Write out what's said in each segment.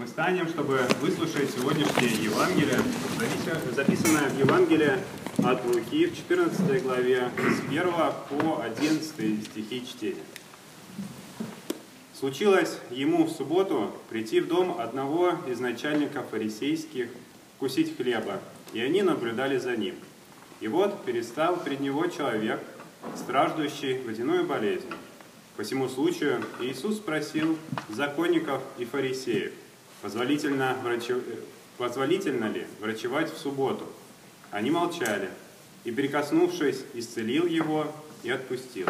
Мы станем, чтобы выслушать сегодняшнее Евангелие, записанное в Евангелии от Луки в 14 главе с 1 по 11 стихи чтения. Случилось ему в субботу прийти в дом одного из начальников фарисейских, кусить хлеба, и они наблюдали за ним. И вот перестал пред него человек, страждущий водяной болезнью. По всему случаю Иисус спросил законников и фарисеев, позволительно, врачи... позволительно ли врачевать в субботу. Они молчали, и, прикоснувшись, исцелил его и отпустил.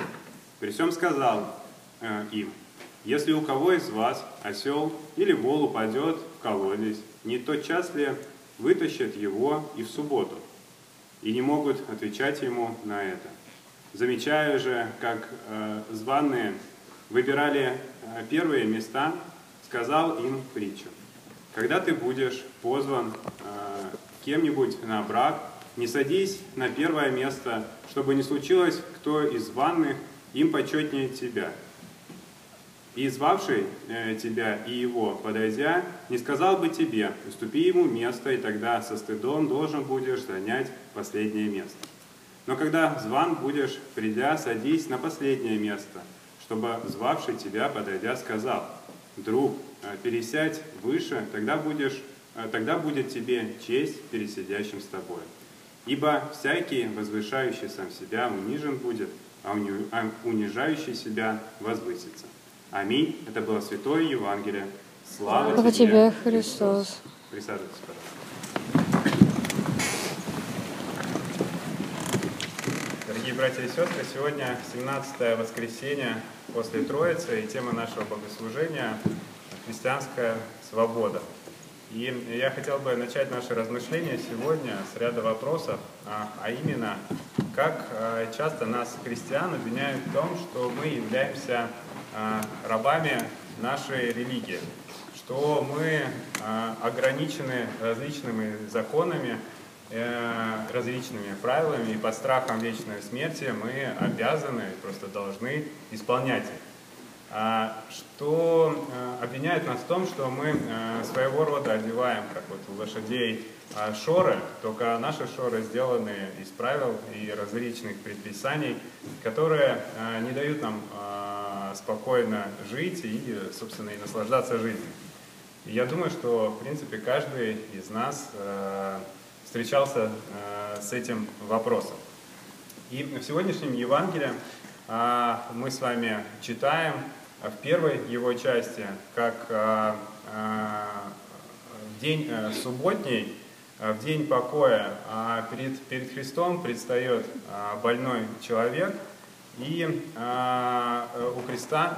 При всем сказал э, им, если у кого из вас осел или вол упадет в колодец, не тот час ли вытащат его и в субботу? И не могут отвечать ему на это. Замечаю же, как э, званые выбирали э, первые места, сказал им притчу. Когда ты будешь позван э, кем-нибудь на брак, не садись на первое место, чтобы не случилось, кто из ванных им почетнее тебя – и звавший э, тебя и его, подойдя, не сказал бы тебе, уступи ему место, и тогда со стыдом должен будешь занять последнее место. Но когда зван будешь, придя, садись на последнее место, чтобы звавший тебя, подойдя, сказал, «Друг, пересядь выше, тогда, будешь, э, тогда будет тебе честь перед сидящим с тобой. Ибо всякий, возвышающий сам себя, унижен будет, а, а унижающий себя возвысится». Аминь. Это было Святое Евангелие. Слава, Слава тебе, тебе, Христос. Присаживайтесь, пожалуйста. Дорогие братья и сестры, сегодня 17 воскресенье после Троицы, и тема нашего богослужения – христианская свобода. И я хотел бы начать наше размышление сегодня с ряда вопросов, а, а именно, как а, часто нас, христиан, обвиняют в том, что мы являемся а, рабами нашей религии, что мы ограничены различными законами, э, различными правилами, и под страхом вечной смерти мы обязаны, просто должны исполнять их. А, что э, обвиняет нас в том, что мы э, своего рода одеваем, как вот у лошадей, шоры, только наши шоры сделаны из правил и различных предписаний, которые не дают нам спокойно жить и, собственно, и наслаждаться жизнью. Я думаю, что, в принципе, каждый из нас э, встречался э, с этим вопросом. И в сегодняшнем Евангелии э, мы с вами читаем в первой его части, как э, э, в день э, субботний, э, в день покоя перед, перед Христом предстает больной человек – и а, э, у Христа,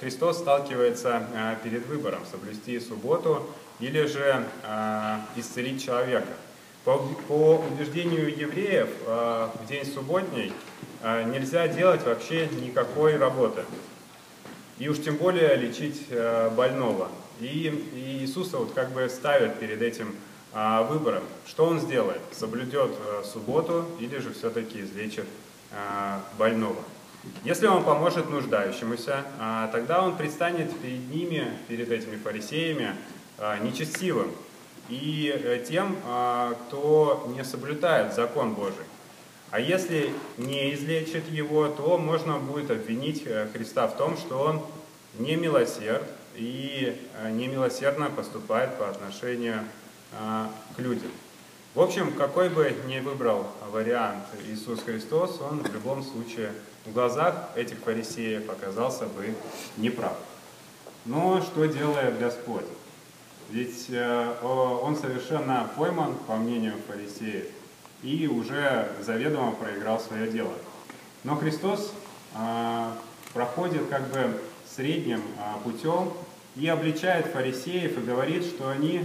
Христос сталкивается перед выбором соблюсти субботу или же исцелить человека. По, убеждению евреев в день субботний нельзя делать вообще никакой работы. И уж тем более лечить э, больного. И, Иисуса вот как бы ставят перед этим э, выбором. Что он сделает? Соблюдет субботу или же все-таки излечит больного? Если он поможет нуждающемуся, а, тогда он предстанет перед ними, перед этими фарисеями, а, нечестивым и э, тем, а, кто не соблюдает закон Божий. А если не излечит его, то можно будет обвинить э, Христа в том, что он не милосерд и э, немилосердно поступает по отношению к людям. В общем, какой бы ни выбрал вариант Иисус Христос, он в любом случае в глазах этих фарисеев оказался бы неправ. Но что делает Господь? Ведь э, он совершенно пойман, по мнению фарисеев, и уже заведомо проиграл свое дело. Но Христос э, проходит как бы средним э, путем и обличает фарисеев и говорит, что они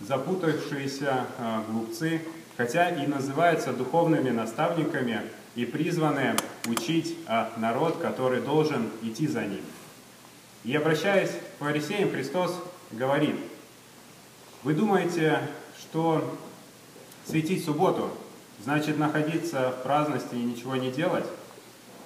запутавшиеся глупцы, хотя и называются духовными наставниками, и призваны учить а, народ, который должен идти за ним. И обращаясь к фарисеям, Христос говорит, вы думаете, что светить субботу значит находиться в праздности и ничего не делать?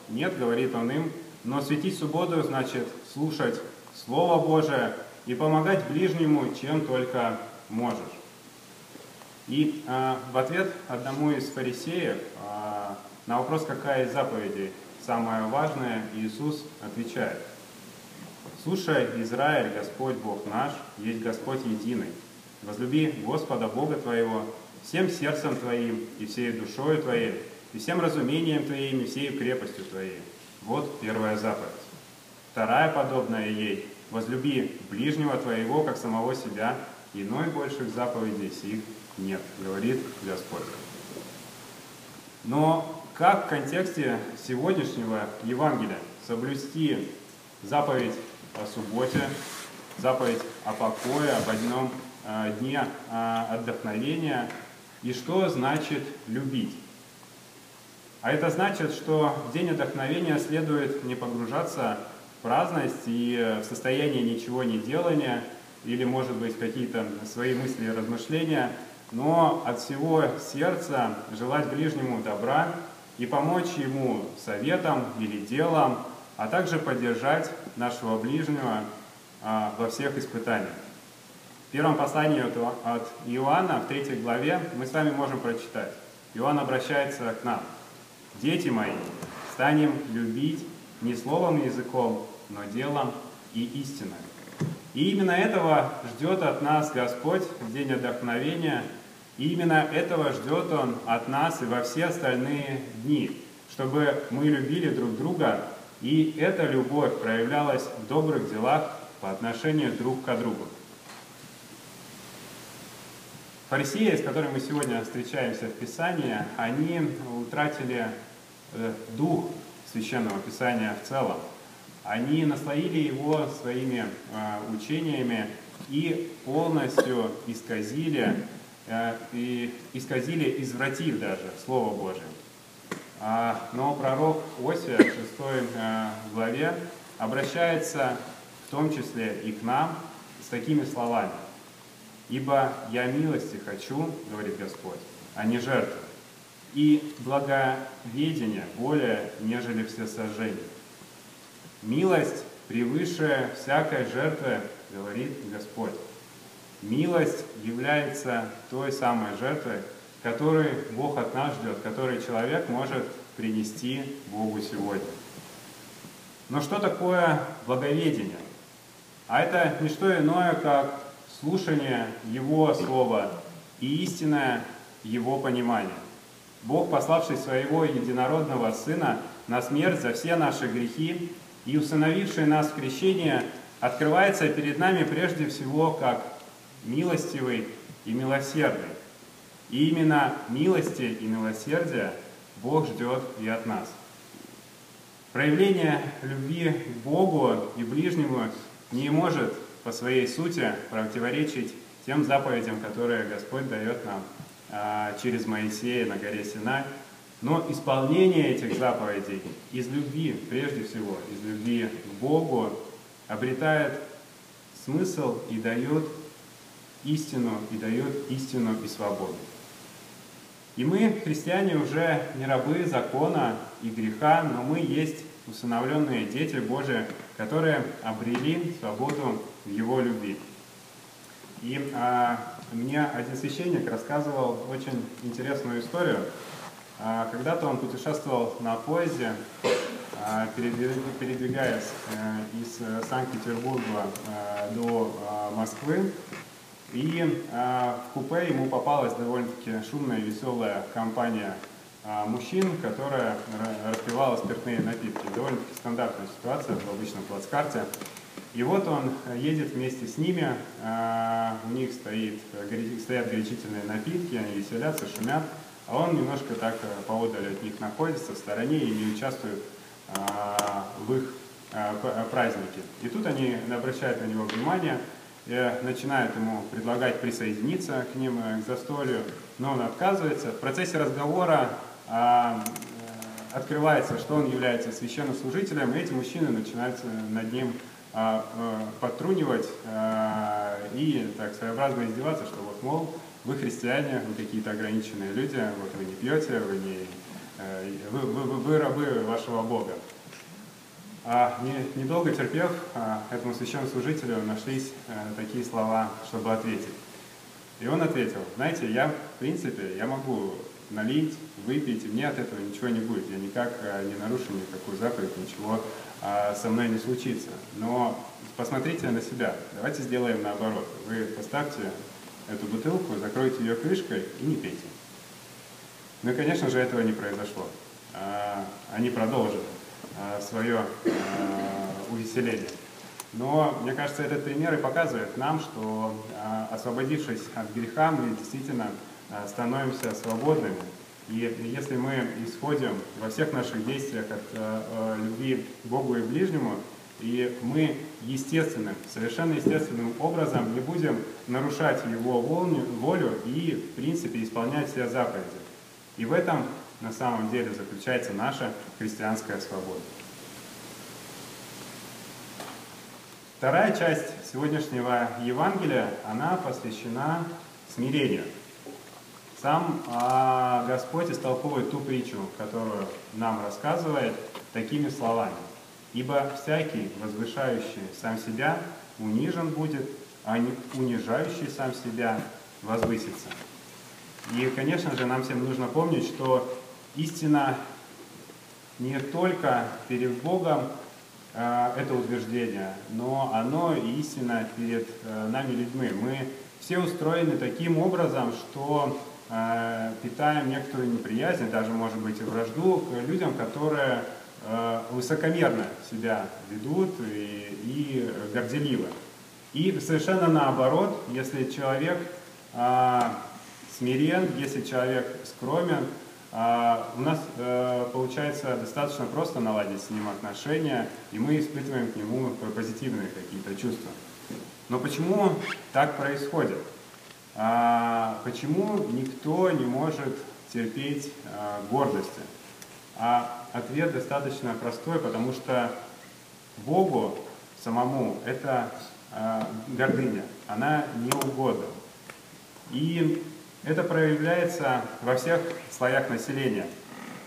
Нет, говорит он им, но светить субботу значит слушать Слово Божие и помогать ближнему, чем только можешь. И э, в ответ одному из фарисеев э, на вопрос, какая из заповедей самая важная, Иисус отвечает. «Слушай, Израиль, Господь Бог наш, есть Господь единый. Возлюби Господа Бога твоего всем сердцем твоим и всей душою твоей, и всем разумением твоим и всей крепостью твоей». Вот первая заповедь. Вторая, подобная ей, возлюби ближнего твоего, как самого себя, иной больших заповедей сих нет, говорит Господь. Но как в контексте сегодняшнего Евангелия соблюсти заповедь о субботе, заповедь о покое, об одном дне э, отдохновения, и что значит любить? А это значит, что в день отдохновения следует не погружаться в праздность и в состояние ничего не делания, или, может быть, какие-то свои мысли и размышления, но от всего сердца желать ближнему добра и помочь ему советом или делом, а также поддержать нашего ближнего а, во всех испытаниях. Первом послании от Иоанна, в третьей главе, мы с вами можем прочитать. Иоанн обращается к нам. «Дети мои, станем любить не словом и языком, но делом и истиной». И именно этого ждет от нас Господь в день отдохновения – и именно этого ждет Он от нас и во все остальные дни, чтобы мы любили друг друга, и эта любовь проявлялась в добрых делах по отношению друг к другу. Фарисеи, с которыми мы сегодня встречаемся в Писании, они утратили э, дух священного Писания в целом. Они наслоили его своими э, учениями и полностью исказили Э, и исказили, извратив даже Слово Божие. А, но пророк Осия в 6 э, главе обращается в том числе и к нам с такими словами. «Ибо я милости хочу, — говорит Господь, — а не жертвы, и благоведение более, нежели все сожжения. Милость превыше всякой жертвы, — говорит Господь. Милость является той самой жертвой, которую Бог от нас ждет, которую человек может принести Богу сегодня. Но что такое благоведение? А это не что иное, как слушание Его Слова и истинное Его понимание. Бог, пославший Своего Единородного Сына на смерть за все наши грехи и усыновивший нас в крещение, открывается перед нами прежде всего как милостивый и милосердный. И именно милости и милосердия Бог ждет и от нас. Проявление любви к Богу и ближнему не может по своей сути противоречить тем заповедям, которые Господь дает нам а, через Моисея на горе Синай. Но исполнение этих заповедей из любви, прежде всего, из любви к Богу, обретает смысл и дает истину и дает истину и свободу. И мы, христиане, уже не рабы закона и греха, но мы есть усыновленные дети Божии, которые обрели свободу в Его любви. И а, мне один священник рассказывал очень интересную историю. А, когда-то он путешествовал на поезде, а, передвигаясь а, из Санкт-Петербурга а, до а, Москвы, и э, в купе ему попалась довольно-таки шумная веселая компания э, мужчин, которая распивала спиртные напитки. Довольно-таки стандартная ситуация в обычном плацкарте. И вот он едет вместе с ними, э, у них стоит, стоят горячительные напитки, они веселятся, шумят, а он немножко так поодаль от них находится, в стороне и не участвует э, в их э, празднике. И тут они обращают на него внимание – начинают ему предлагать присоединиться к ним, э, к застолью, но он отказывается. В процессе разговора а, э, открывается, что он является священнослужителем, и эти мужчины начинают над ним а, а, подтрунивать а, и так своеобразно издеваться, что вот, мол, вы христиане, вы какие-то ограниченные люди, вот вы не пьете, вы, не, вы, вы, вы, вы рабы вашего Бога. А, не- недолго терпев, а, этому священнослужителю нашлись э, такие слова, чтобы ответить. И он ответил, знаете, я, в принципе, я могу налить, выпить, мне от этого ничего не будет. Я никак э, не нарушу никакую заповедь, ничего а, со мной не случится. Но посмотрите на себя. Давайте сделаем наоборот. Вы поставьте эту бутылку, закройте ее крышкой и не пейте. Ну и, конечно же, этого не произошло. А, Они продолжили а, свое увеселение. Но, мне кажется, этот пример и показывает нам, что освободившись от греха, мы действительно становимся свободными. И если мы исходим во всех наших действиях от а, а, любви к Богу и ближнему, и мы естественным, совершенно естественным образом не будем нарушать Его волю и, в принципе, исполнять все заповеди. И в этом на самом деле заключается наша христианская свобода. Вторая часть сегодняшнего Евангелия, она посвящена смирению. Сам а, Господь истолковывает ту притчу, которую нам рассказывает такими словами. «Ибо всякий, возвышающий сам себя, унижен будет, а не унижающий сам себя возвысится». И, конечно же, нам всем нужно помнить, что истина не только перед Богом э, это утверждение, но оно и истина перед э, нами людьми. Мы все устроены таким образом, что питаем некоторую неприязнь, даже, может быть, и вражду к людям, которые э, высокомерно себя ведут и, и горделивы. И совершенно наоборот, если человек э, смирен, если человек скромен, у нас э, получается достаточно просто наладить с ним отношения, и мы испытываем к нему позитивные какие-то чувства. Но почему так происходит? А, Почему никто не может терпеть а, гордости? А ответ достаточно простой, потому что Богу самому это а, гордыня, она не угодна. И это проявляется во всех слоях населения.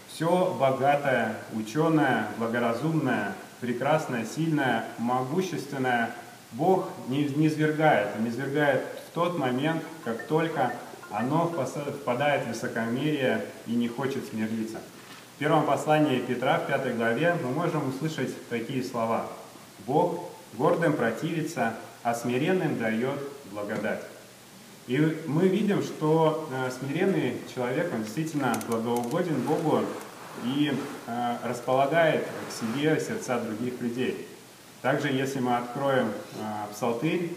Все богатое, ученое, благоразумное, прекрасное, сильное, могущественное Бог не, не свергает, не свергает тот момент, как только оно впадает в высокомерие и не хочет смириться. В первом послании Петра, в пятой главе, мы можем услышать такие слова. «Бог гордым противится, а смиренным дает благодать». И мы видим, что э, смиренный человек, он действительно благоугоден Богу и э, располагает к себе сердца других людей. Также, если мы откроем э, Псалтырь,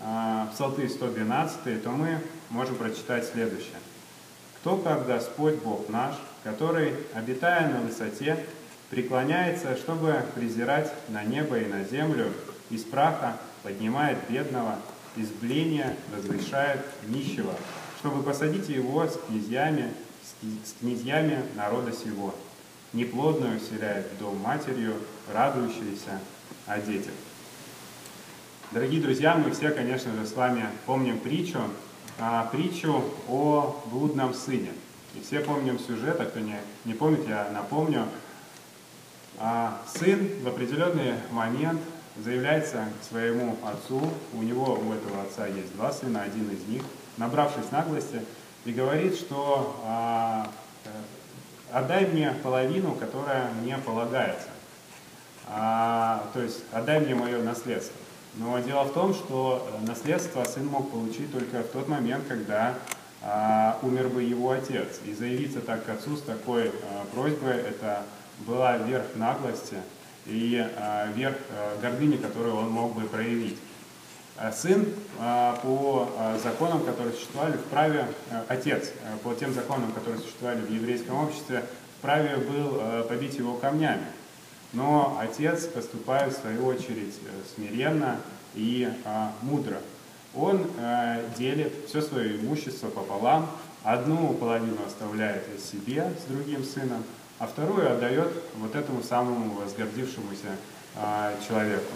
э, Псалтырь 112, то мы можем прочитать следующее. «Кто, как Господь Бог наш, который, обитая на высоте, преклоняется, чтобы презирать на небо и на землю, из праха поднимает бедного, из бления возвышает нищего, чтобы посадить его с князьями, с князьями народа сего. Неплодную вселяет в дом матерью, радующуюся о детях. Дорогие друзья, мы все, конечно же, с вами помним притчу, а, притчу о блудном сыне. И все помним сюжет, а кто не, не помнит, я напомню. А, сын в определенный момент заявляется к своему отцу, у него, у этого отца есть два сына, один из них, набравшись наглости, и говорит, что а, э, отдай мне половину, которая мне полагается. А, то есть отдай мне мое наследство. Но дело в том, что э, наследство сын мог получить только в тот момент, когда а, умер бы его отец. И заявиться так к отцу с такой а, просьбой, это была верх наглости и а, верх а, гордыни, которую он мог бы проявить. А Сын а, по а, законам, которые существовали, вправе, а, отец, по тем законам, которые существовали в еврейском обществе, вправе был а, побить его камнями. Но отец поступает в свою очередь э, смиренно и а, мудро. Он э, делит все свое имущество пополам, одну половину оставляет себе с другим сыном, а вторую отдает вот этому самому возгордившемуся а, человеку.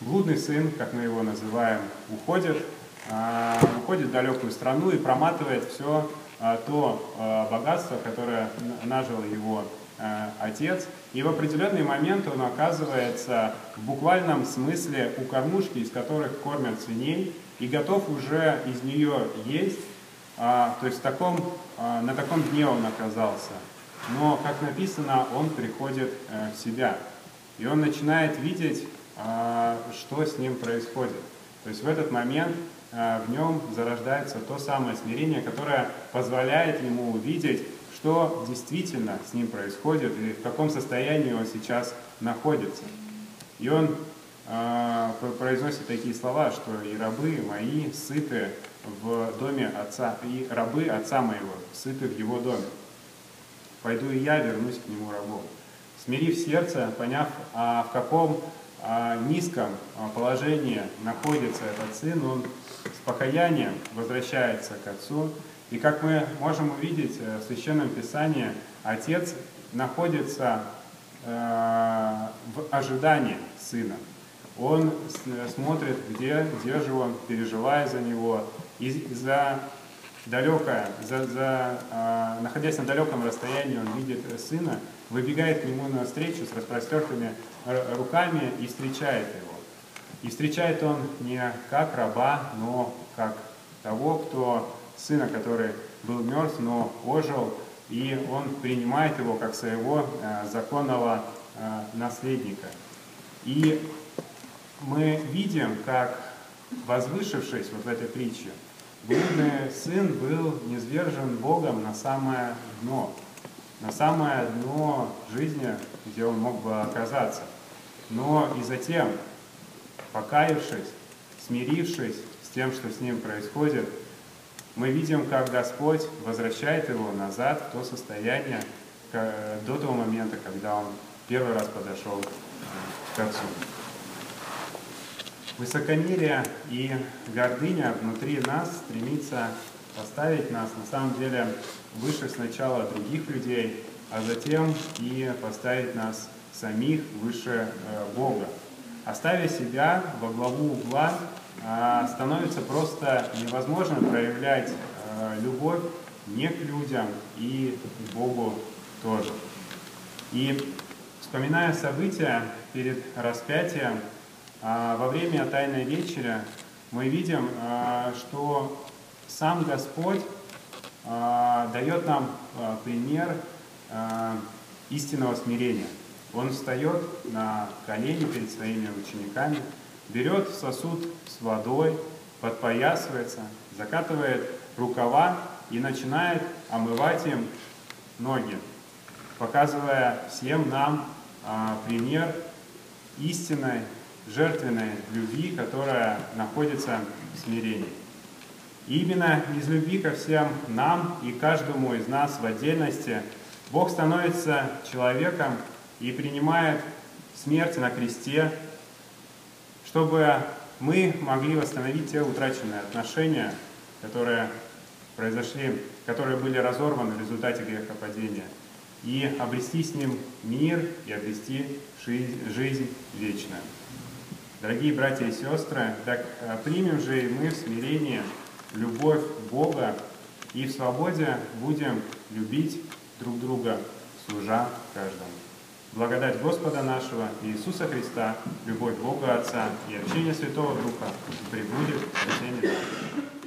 Блудный сын, как мы его называем, уходит, а, уходит в далекую страну и проматывает все то богатство, которое нажил его отец. И в определенный момент он оказывается в буквальном смысле у кормушки, из которых кормят свиней, и готов уже из нее есть. А, то есть таком, а, на таком дне он оказался. Но, как написано, он приходит э, в себя. И он начинает видеть, а, что с ним происходит. То есть в этот момент а, в нем зарождается то самое смирение, которое позволяет ему увидеть, что действительно с ним происходит и в каком состоянии он сейчас находится. И он э, произносит такие слова, что и рабы мои сыты в доме отца, и рабы отца моего сыты в его доме. Пойду и я вернусь к нему рабом. Смирив сердце, поняв, а, в каком а, низком а, положении находится этот сын, он с покаянием возвращается к отцу. И как мы можем увидеть э, в Священном Писании, отец находится э, в ожидании сына. Он смотрит, где, где же он, переживая за него, и за далекое, за, за, э, находясь на далеком расстоянии, он видит сына, выбегает к нему навстречу с распростертыми руками и встречает его. И встречает он не как раба, но как того, кто сына, который был мертв, но ожил, и он принимает его как своего э, законного э, наследника. И мы видим, как, возвышившись вот в этой притче, блудный сын был низвержен Богом на самое дно, на самое дно жизни, где он мог бы оказаться. Но и затем, покаявшись, смирившись с тем, что с ним происходит, мы видим, как Господь возвращает его назад в то состояние до того момента, когда он первый раз подошел к Отцу. Высокомерие и гордыня внутри нас стремится поставить нас на самом деле выше сначала других людей, а затем и поставить нас самих выше э, Бога. Оставя себя во главу угла, становится просто невозможно проявлять э, любовь не к людям и к Богу тоже. И вспоминая события перед распятием, а, во время Тайной Вечери мы видим, а, что сам Господь дает нам пример истинного смирения. Он встает на колени перед своими учениками, берет сосуд с водой, подпоясывается, закатывает рукава и начинает омывать им ноги, показывая всем нам а, пример истинной жертвенной любви, которая находится в смирении. И именно из любви ко всем нам и каждому из нас в отдельности Бог становится человеком, и принимает смерть на кресте, чтобы мы могли восстановить те утраченные отношения, которые произошли, которые были разорваны в результате грехопадения, и обрести с ним мир и обрести жизнь, вечную. Дорогие братья и сестры, так э, примем же и мы в смирении любовь Бога и в свободе будем любить друг друга, служа каждому. Благодать Господа нашего Иисуса Христа, любовь Бога Отца и общение Святого Духа пребудет всеми нами.